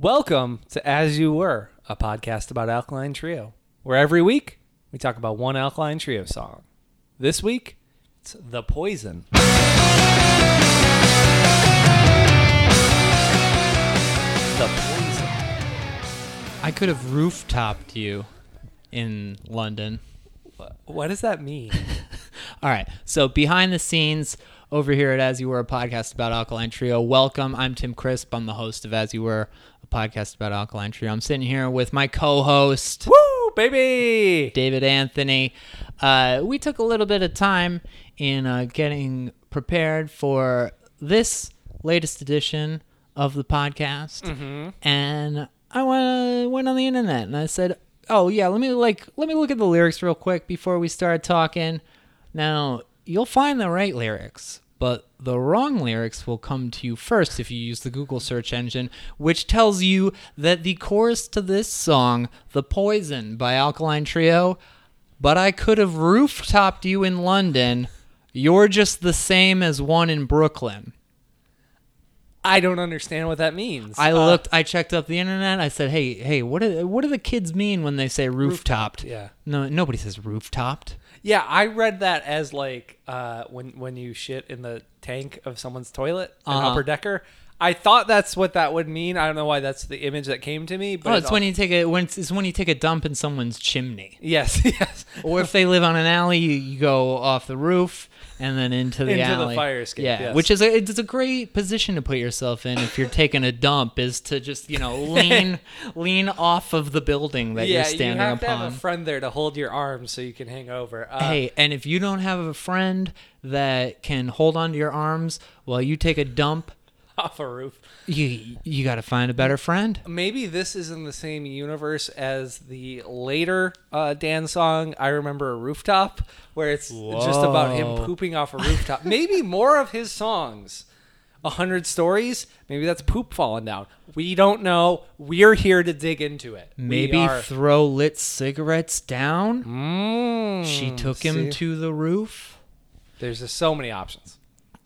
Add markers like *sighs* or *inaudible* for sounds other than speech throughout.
Welcome to As You Were, a podcast about Alkaline Trio, where every week we talk about one Alkaline Trio song. This week, it's The Poison. The Poison. I could have rooftopped you in London. What- What does that mean? *laughs* All right. So behind the scenes over here at As You Were, a podcast about Alkaline Trio. Welcome. I'm Tim Crisp. I'm the host of As You Were, a podcast about Alkaline Trio. I'm sitting here with my co-host Woo, baby! David Anthony. Uh, we took a little bit of time in uh, getting prepared for this latest edition of the podcast, and I went went on the internet and I said, "Oh yeah, let me like let me look at the lyrics real quick before we start talking." Now you'll find the right lyrics. But the wrong lyrics will come to you first if you use the Google search engine, which tells you that the chorus to this song, The Poison by Alkaline Trio, but I could have rooftopped you in London. You're just the same as one in Brooklyn. I don't understand what that means. I Uh, looked, I checked up the internet. I said, "Hey, hey, what do what do the kids mean when they say rooftopped?" yeah. No, nobody says rooftopped. Yeah, I read that as like uh, when when you shit in the tank of someone's toilet, an Uh-huh. upper decker. I thought that's what that would mean. I don't know why that's the image that came to me. But Oh, it it's when you take a when it's, it's when you take a dump in someone's chimney, yes, *laughs* yes, or if they live on an alley, you, you go off the roof and then into the Into the alley. fire escape, Yeah, yes. which is a, it's a great position to put yourself in if you're taking a dump. Is to just you know *laughs* lean lean off of the building that yeah. you're standing you have upon. to have a friend there to hold your arms so you can hang over. Uh, Hey, and if you don't have a friend that can hold onto your arms while you take a dump, off a roof. you you got to find a better friend. Maybe this is in the same universe as the later uh, Dan song. I remember a rooftop, where it's just about him pooping off a rooftop. Maybe *laughs* more of his songs. A hundred stories. Maybe that's poop falling down. We don't know. We're here to dig into it. Maybe throw lit cigarettes down. Mm, She took him see? to the roof. There's just so many options.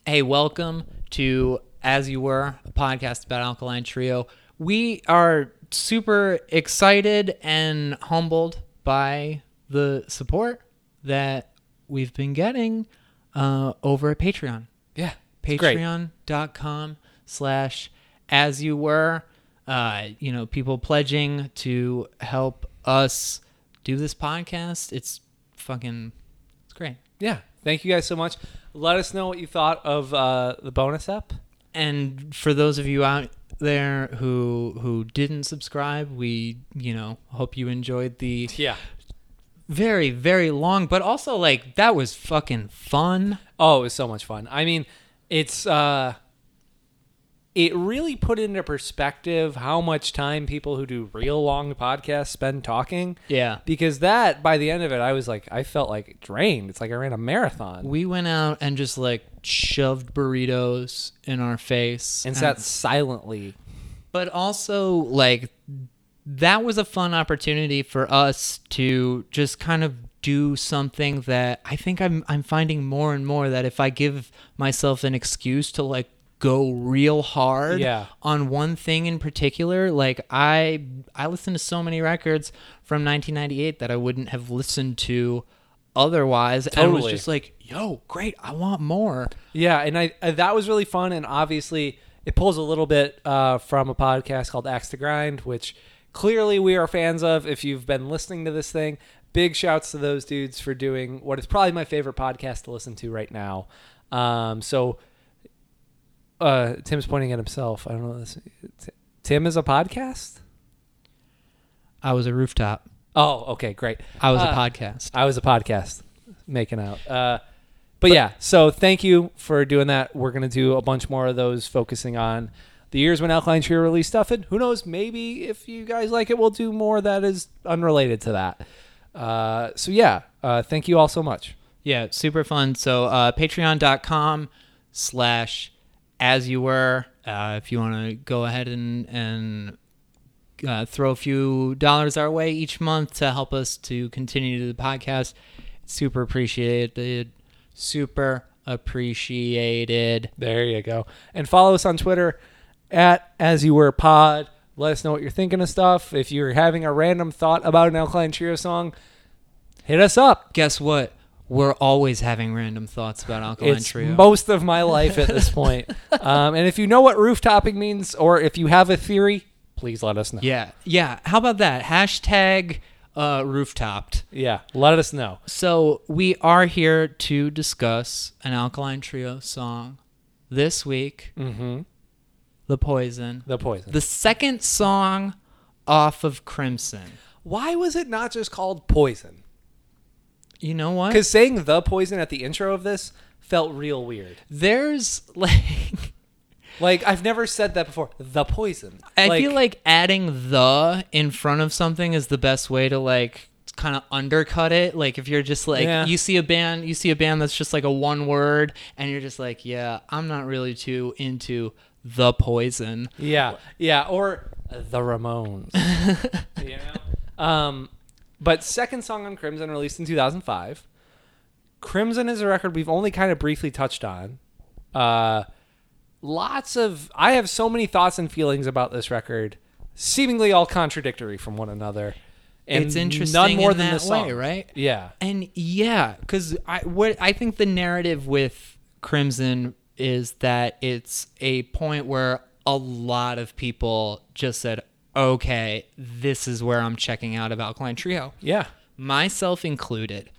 Hey, welcome to As You Were, a podcast about Alkaline Trio. We are super excited and humbled by the support that we've been getting uh, over at Patreon. Yeah. patreon.com slash as you were uh, you know people pledging to help us do this podcast it's fucking it's great Yeah. Thank you guys so much. Let us know what you thought of uh, the bonus app. And for those of you out there who who didn't subscribe we you know hope you enjoyed the Yeah. very very long but also like that was fucking fun Oh, it was so much fun. I mean, it's uh it really put into perspective how much time people who do real long podcasts spend talking. yeah Because that by the end of it I was like I felt like drained. It's like I ran a marathon. we went out and just like shoved burritos in our face and sat silently. but also like that was a fun opportunity for us to just kind of do something that I think I'm I'm finding more and more that if I give myself an excuse to like go real hard Yeah. on one thing in particular like I I listened to so many records from 1998 that I wouldn't have listened to otherwise and was just like yo great I want more Yeah, and I uh, that was really fun, and obviously it pulls a little bit uh, from a podcast called Axe to Grind, which clearly we are fans of. If you've been listening to this thing, big shouts to those dudes for doing what is probably my favorite podcast to listen to right now. Um, so uh, Tim's pointing at himself. I don't know this. Tim is a podcast. I was a rooftop Oh, okay, great. I was Uh, a podcast I was a podcast making out. Uh, but, yeah, so thank you for doing that. We're gonna do a bunch more of those, focusing on the years when Alkaline Trio released stuff, and who knows, maybe if you guys like it, we'll do more that is unrelated to that. Uh, so yeah, uh, thank you all so much. Yeah, super fun. So uh, patreon.com slash as you were. Uh, if you want to go ahead and, and uh, throw a few dollars our way each month to help us to continue the podcast, super appreciated. Super appreciated. There you go. And follow us on Twitter at As You Were Pod. Let us know what you're thinking of stuff. If you're having a random thought about an Alkaline Trio song, hit us up. Guess what? We're always having random thoughts about Alkaline it's Trio. most of my life at this *laughs* point. um, and if you know what rooftoping means, or if you have a theory, please let us know. yeah, yeah. How about that? Hashtag uh, rooftopped. Yeah, let us know. So we are here to discuss an Alkaline Trio song this week. Mm-hmm. The Poison. The poison. The second song off of Crimson. Why was it not just called Poison? You know what? Because saying the poison at the intro of this felt real weird. There's *laughs* like Like I've never said that before. The poison. I feel like adding the in front of something is the best way to like kind of undercut it. Like if you're just like Yeah. you see a band, you see a band that's just like a one word and you're just like, yeah, I'm not really too into the poison. Yeah, yeah, or the Ramones. *laughs* you know. Um, but second song on Crimson, released in 2005. Crimson is a record we've only kind of briefly touched on. Uh, lots of I have so many thoughts and feelings about this record, seemingly all contradictory from one another. And it's interesting none more in than that the song. way, right? Yeah. And yeah, because I what I think the narrative with Crimson is that it's a point where a lot of people just said, "Okay, this is where I'm checking out of Alkaline Trio," Yeah. myself included.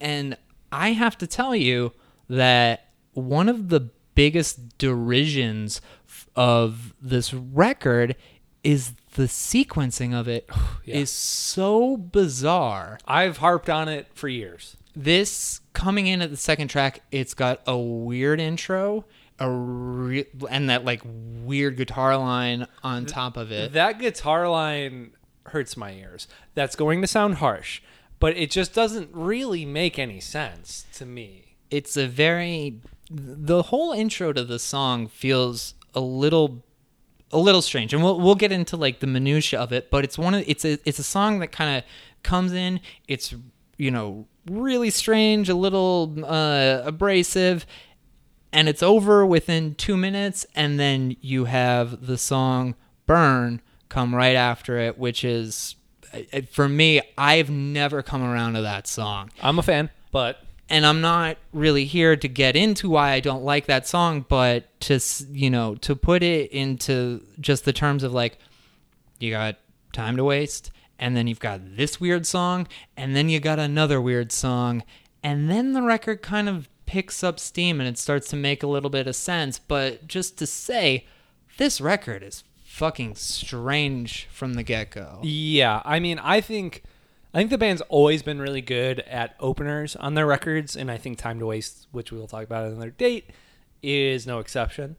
And I have to tell you that one of the biggest derisions of this record is the sequencing of it is *sighs* Yeah. so bizarre I've harped on it for years. this coming in at the second track it's got a weird intro a re- and that like weird guitar line on top of it That guitar line hurts my ears. That's going to sound harsh, but it just doesn't really make any sense to me. it's a very the whole intro to the song feels a little a little strange and we'll we'll get into like the minutia of it but it's one of it's a it's a song that kind of comes in it's you know really strange a little uh abrasive and it's over within 2 minutes and then you have the song burn come right after it which is uh, for me I've never come around to that song. I'm a fan, but and I'm not really here to get into why I don't like that song, but to you know to put it into just the terms of like you got time to waste, and then you've got this weird song, and then you got another weird song, and then the record kind of picks up steam and it starts to make a little bit of sense. But just to say, this record is fucking strange from the get go. yeah, I mean, I think I think the band's always been really good at openers on their records, and I think Time to Waste, which we will talk about another date, is no exception.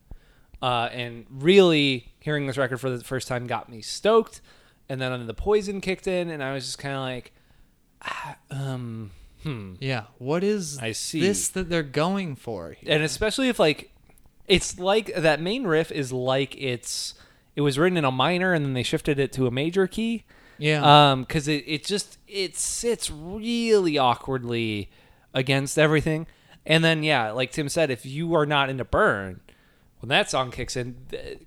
Uh, and really, hearing this record for the first time got me stoked. And then the Poison kicked in, and I was just kind of like, ah, um, hmm. Yeah, what is I see. this that they're going for? Here? and especially if like it's like that main riff is like it's it was written in a minor and then they shifted it to a major key Yeah. um because it, it just it sits really awkwardly against everything and then yeah like tim said if you are not into burn when that song kicks in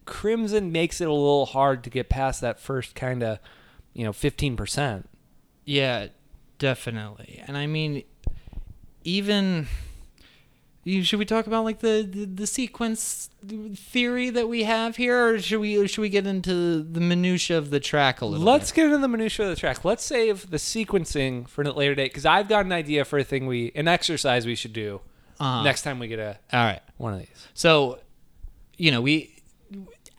crimson makes it a little hard to get past that first kind of you know 15% Yeah, definitely. And I mean, even should we talk about like the, the the sequence theory that we have here, or should we should we get into the minutia of the track a little? Let's bit? get into the minutia of the track. Let's save the sequencing for a later date because I've got an idea for a thing we an exercise we should do Uh-huh. next time we get a All right. one of these. So, you know, we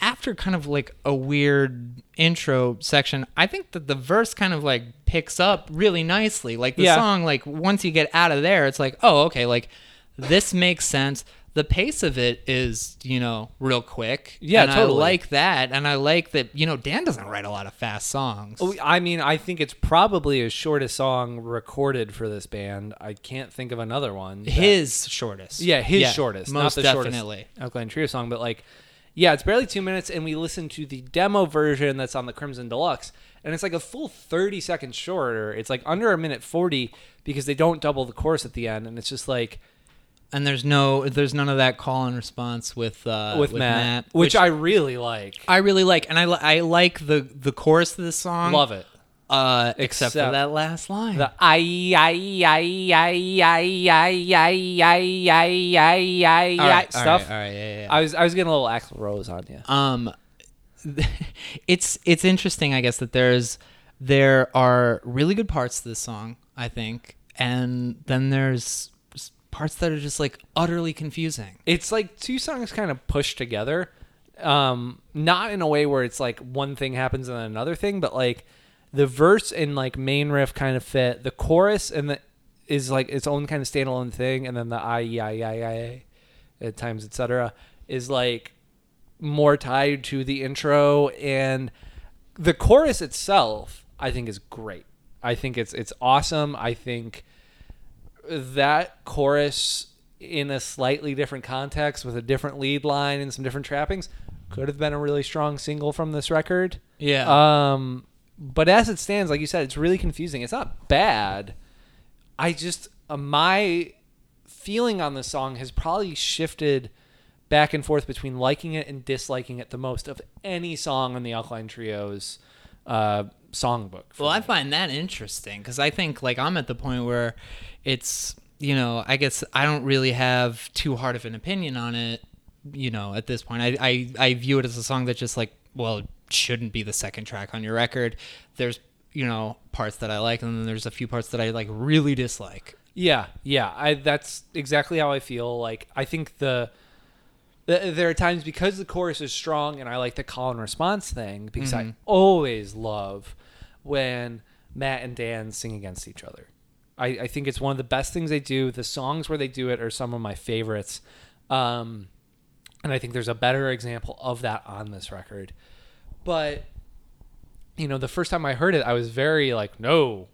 after kind of like a weird intro section, I think that the verse kind of like picks up really nicely. Like the Yeah. song, like once you get out of there, it's like, oh, okay, like this makes sense. The pace of it is, you know, real quick. Yeah, and totally. I like that, and I like that. You know, Dan doesn't write a lot of fast songs. Oh, I mean, I think it's probably his shortest song recorded for this band. I can't think of another one. that- his shortest. yeah, his shortest, most not the definitely. shortest Alkaline Trio song, but like, yeah, it's barely two minutes, and we listened to the demo version that's on the Crimson Deluxe, and it's like a full thirty seconds shorter. It's like under a minute forty because they don't double the chorus at the end, and it's just like. And there's no, there's none of that call and response with uh, with, Matt, which, I really like. I really like, and I li- I like the the chorus of this song. Love it. Uh, except, for that last line. The I I I I I I I I I I I stuff. All right, all right, yeah, yeah. I was I was getting a little Axl Rose on you. um it's it's interesting i guess that there's there are really good parts to this song i think and then there's parts that are just like utterly confusing It's like two songs kind of pushed together. Um, not in a way where it's like one thing happens and then another thing, but like the verse and like main riff kind of fit. The chorus and the is like its own kind of standalone thing, and then the I E I E I E I at times, etc. is like more tied to the intro and the chorus itself. I think is great. I think it's it's awesome. I think that chorus in a slightly different context with a different lead line and some different trappings could have been a really strong single from this record. yeah Um, but as it stands, like you said, it's really confusing. It's not bad. I just uh, my feeling on the song has probably shifted back and forth between liking it and disliking it the most of any song on the Alkaline Trio's uh, songbook. well i find that interesting because i think like i'm at the point where it's you know i guess i don't really have too hard of an opinion on it you know at this point i i, I view it as a song that just like well shouldn't be the second track on your record there's you know parts that i like and then there's a few parts that i like really dislike Yeah, yeah. I that's exactly how I feel. Like I think the, the there are times because the chorus is strong and I like the call and response thing because I always love when Matt and Dan sing against each other. I, I think it's one of the best things they do. The songs where they do it are some of my favorites. Um, and I think there's a better example of that on this record. But you know, the first time I heard it, I was very like, no,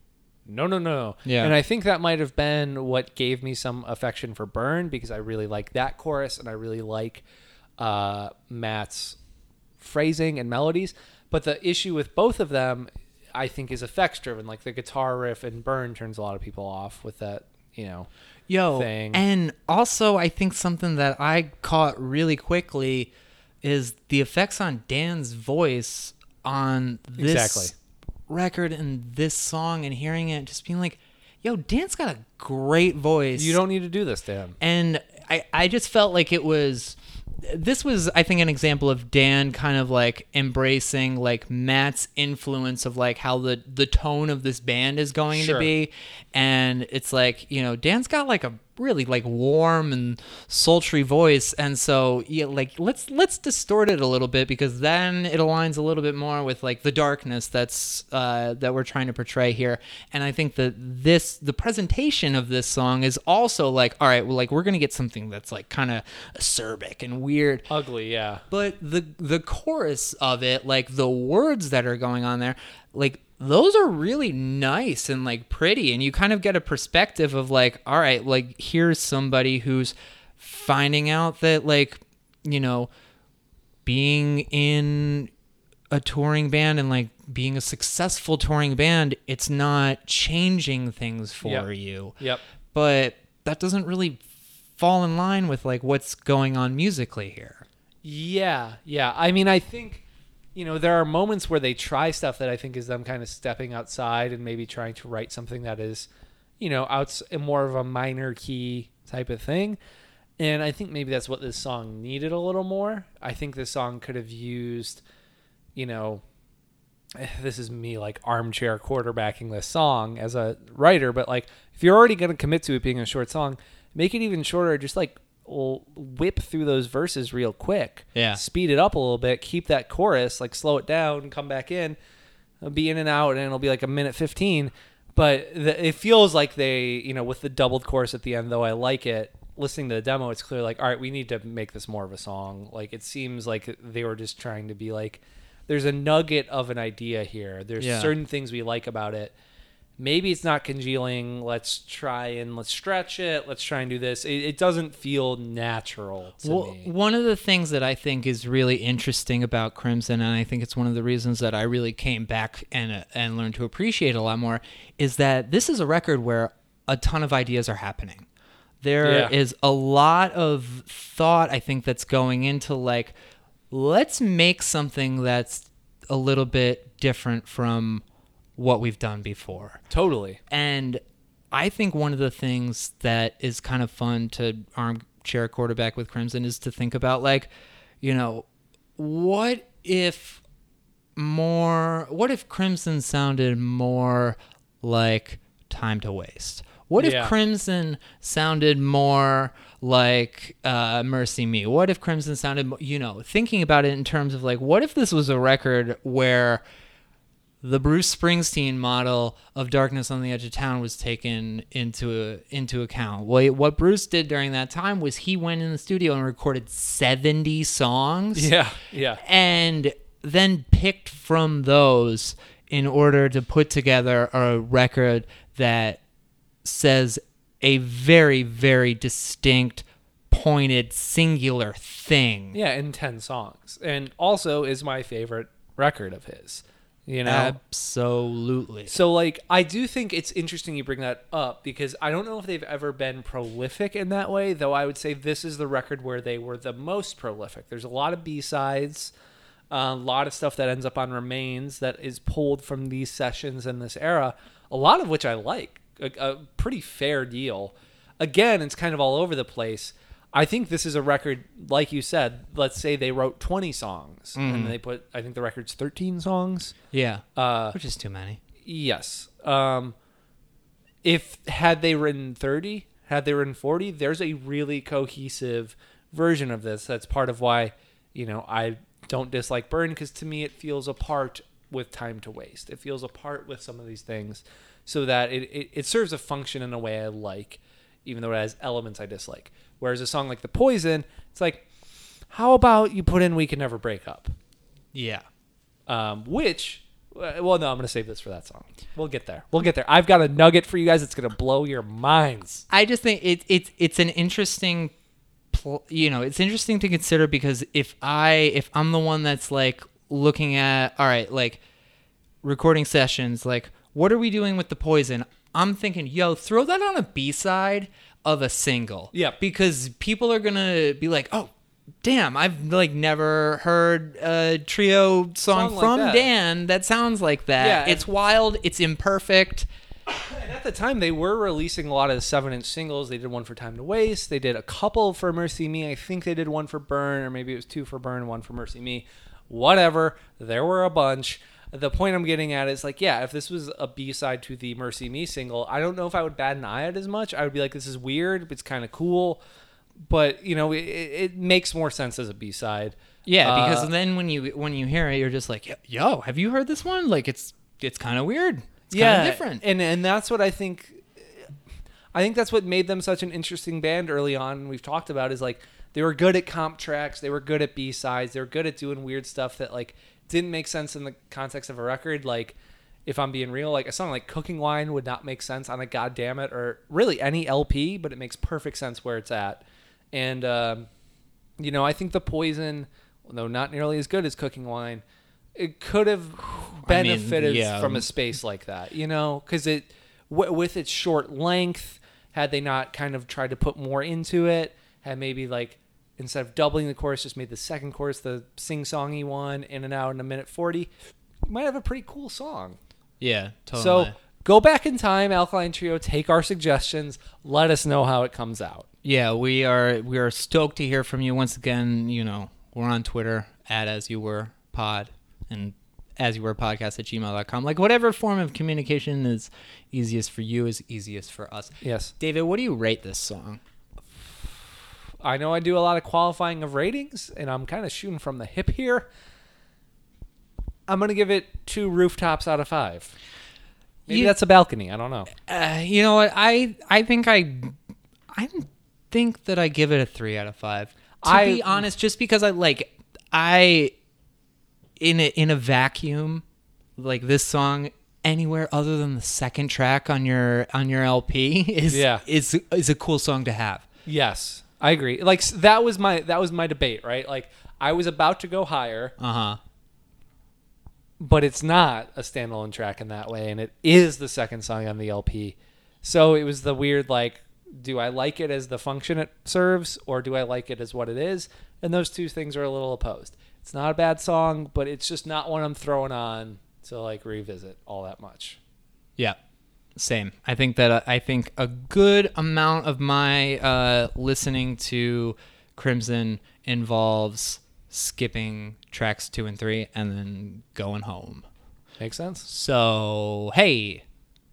no, no, no. Yeah. And I think that might have been what gave me some affection for Burn because I really like that chorus and I really like uh, Matt's phrasing and melodies. But the issue with both of them, I think, is effects driven. Like the guitar riff and Burn turns a lot of people off with that, you know. Yo, thing. and also I think something that I caught really quickly is the effects on Dan's voice on this Exactly. record and this song and hearing it just being like, yo, Dan's got a great voice. You don't need to do this, Dan. and I, I just felt like it was this was i think an example of dan kind of like embracing like matt's influence of like how the the tone of this band is going Sure. to be and it's like you know dan's got like a really like warm and sultry voice. And so yeah like let's let's distort it a little bit because then it aligns a little bit more with like the darkness that's uh that we're trying to portray here. And i think that this the presentation of this song is also like all right well like we're gonna get something that's like kind of acerbic and weird. Ugly, yeah. but the the chorus of it like the words that are going on there like those are really nice and like pretty and you kind of get a perspective of like all right like here's somebody who's finding out that like you know being in a touring band and like being a successful touring band it's not changing things for Yep. you Yep. but that doesn't really fall in line with like what's going on musically here Yeah, yeah. I mean, I think you know there are moments where they try stuff that I think is them kind of stepping outside and maybe trying to write something that is, you know, out more of a minor key type of thing. And I think maybe that's what this song needed a little more. I think this song could have used, you know, *sighs* this is me like armchair quarterbacking this song as a writer, but like if you're already going to commit to it being a short song, make it even shorter. Just like l- whip through those verses real quick. Yeah. Speed it up a little bit. Keep that chorus, like slow it down, come back in, It'll be in and out, and it'll be like a minute 15. But the, it feels like they, you know, with the doubled chorus at the end, though I like it. Listening to the demo, it's clear like, all right, we need to make this more of a song. Like, it seems like they were just trying to be like, there's a nugget of an idea here. There's Yeah. certain things we like about it. Maybe it's not congealing. Let's try and let's stretch it. Let's try and do this. It, it doesn't feel natural to Well, me. one of the things that I think is really interesting about Crimson, and I think it's one of the reasons that I really came back and uh, and learned to appreciate a lot more, is that this is a record where a ton of ideas are happening. There is Yeah. a lot of thought I think that's going into like let's make something that's a little bit different from what we've done before. Totally. And I think one of the things that is kind of fun to armchair quarterback with Crimson is to think about like, you know, what if more what if Crimson sounded more like time to waste? What if Yeah. Crimson sounded more like uh, Mercy Me? What if Crimson sounded, you know, thinking about it in terms of like, what if this was a record where the Bruce Springsteen model of Darkness on the Edge of Town was taken into into account. What what Bruce did during that time was he went in the studio and recorded 70 songs *laughs* Yeah. Yeah. and then picked from those in order to put together a record that says a very very distinct pointed singular thing. Yeah, in 10 songs. And also is my favorite record of his. You know? Absolutely. So like I do think it's interesting you bring that up because I don't know if they've ever been prolific in that way, though I would say this is the record where they were the most prolific. There's a lot of B-sides, a lot of stuff that ends up on Remains that is pulled from these sessions in this era, a lot of which I like. A, a pretty fair deal. Again, it's kind of all over the place. I think this is a record, like you said. Let's say they wrote 20 songs, and they put. I think the record's 13 songs. Yeah. Uh, Which is too many. Yes. Um, if had they written 30, had they written 40, there's a really cohesive version of this. That's part of why, you know, I don't dislike Burn because to me it feels apart with Time to Waste. It feels apart with some of these things so that it, it, it serves a function in a way I like, even though it has elements I dislike. Whereas a song like The Poison, it's like, how about you put in We Can Never Break Up? Yeah. um, which well no i'm gonna save this for that song we'll get there we'll get there i've got a nugget for you guys that's gonna blow your minds I just think it, it's it's an interesting, pl- you know, it's interesting to consider because if I if I'm the one that's like looking at all right, like recording sessions, like what are we doing with the poison? I'm thinking, yo, throw that on a B side of a single. Yeah. because people are gonna be like, oh. Damn, I've like never heard a trio song, Song like from that. Dan that sounds like that. Yeah, it's wild, it's imperfect. and at the time they were releasing a lot of the seven inch singles they did one for time to waste they did a couple for mercy me i think they did one for burn or maybe it was two for burn one for mercy me whatever there were a bunch the point i'm getting at is like yeah if this was a b-side to the mercy me single i don't know if i would bat an eye at it as much i would be like this is weird it's kind of cool but you know it, it makes more sense as a b-side Yeah, Uh, because then when you when you hear it, you're just like, "Yo, have you heard this one? Like, it's it's kind of weird. It's kind of different." and and that's what I think. I think that's what made them such an interesting band early on. We've talked about is like they were good at comp tracks, they were good at B sides, they were good at doing weird stuff that like didn't make sense in the context of a record. Like if I'm being real, like a song like "Cooking Wine" would not make sense on a "Goddamnit" or really any LP, but it makes perfect sense where it's at. And um, you know, I think the Poison, though not nearly as good as Cooking Wine, it could have *sighs* I mean, benefited yeah. from a space like that, you know, because it w- with its short length, had they not kind of tried to put more into it, had maybe like instead of doubling the chorus, just made the second chorus the sing-songy one in and out in a minute forty, you might have a pretty cool song. yeah, totally. So go back in time, Alkaline Trio, take our suggestions, let us know how it comes out. yeah, we are we are stoked to hear from you once again. You know, we're on Twitter at as you were pod and as you were podcast at gmail.com. Like whatever form of communication is easiest for you is easiest for us. Yes. David, what do you rate this song? I know I do a lot of qualifying of ratings, and I'm kind of shooting from the hip here. I'm gonna give it two rooftops out of five. Maybe You- that's a balcony. I don't know. Uh, you know what? I I think I I think that I give it a three out of five. To I- be honest, just because I like I in a in a vacuum, like this song anywhere other than the second track on your on your LP *laughs* is Yeah. is is a cool song to have. Yes, I agree. Like that was my that was my debate, right? Like I was about to go higher, Uh huh. but it's not a standalone track in that way, and it is the second song on the LP. So it was the weird like Do I like it as the function it serves, or do I like it as what it is? And those two things are a little opposed. It's not a bad song, but it's just not one I'm throwing on to like revisit all that much. Yeah. Same. I think that uh, I think a good amount of my uh, listening to Crimson involves skipping tracks two and three and then going home. Makes sense. So hey,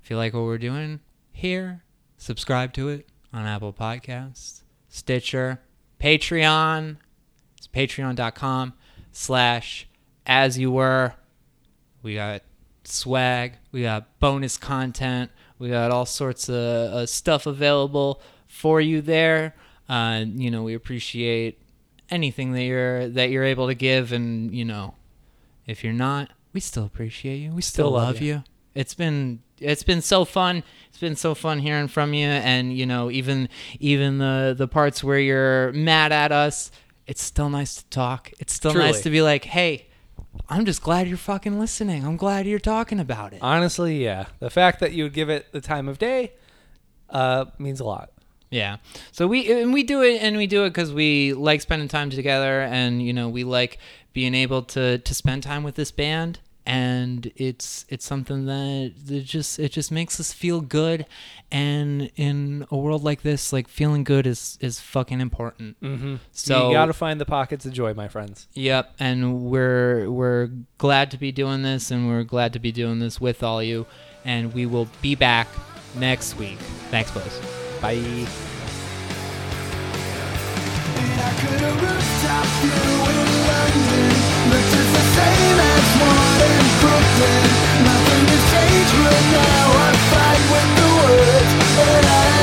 if you like what we're doing here, subscribe to it on Apple Podcasts, Stitcher, Patreon. It's patreon.com slash as you were. We got swag. We got bonus content. We got all sorts of uh, stuff available for you there. Uh, you know, we appreciate anything that you're that you're able to give, and you know, if you're not, we still appreciate you. We still, Still love you. you. It's been it's been so fun. It's been so fun hearing from you, and you know, even even the the parts where you're mad at us, it's still nice to talk. It's still Truly. nice to be like, hey. I'm just glad you're fucking listening. I'm glad you're talking about it. Honestly, yeah. The fact that you would give it the time of day uh, means a lot. Yeah. So we and we do it and we do it because we like spending time together and you know we like being able to to spend time with this band and it's it's something that that just it just makes us feel good and in a world like this like feeling good is is fucking important. Mm-hmm. So- you got to find the pockets of joy, my friends. Yep, and we're we're glad to be doing this, and we're glad to be doing this with all you, and we will be back next week. Thanks, boys. Bye nothing, nothing is sacred now. I fight with the words, and I.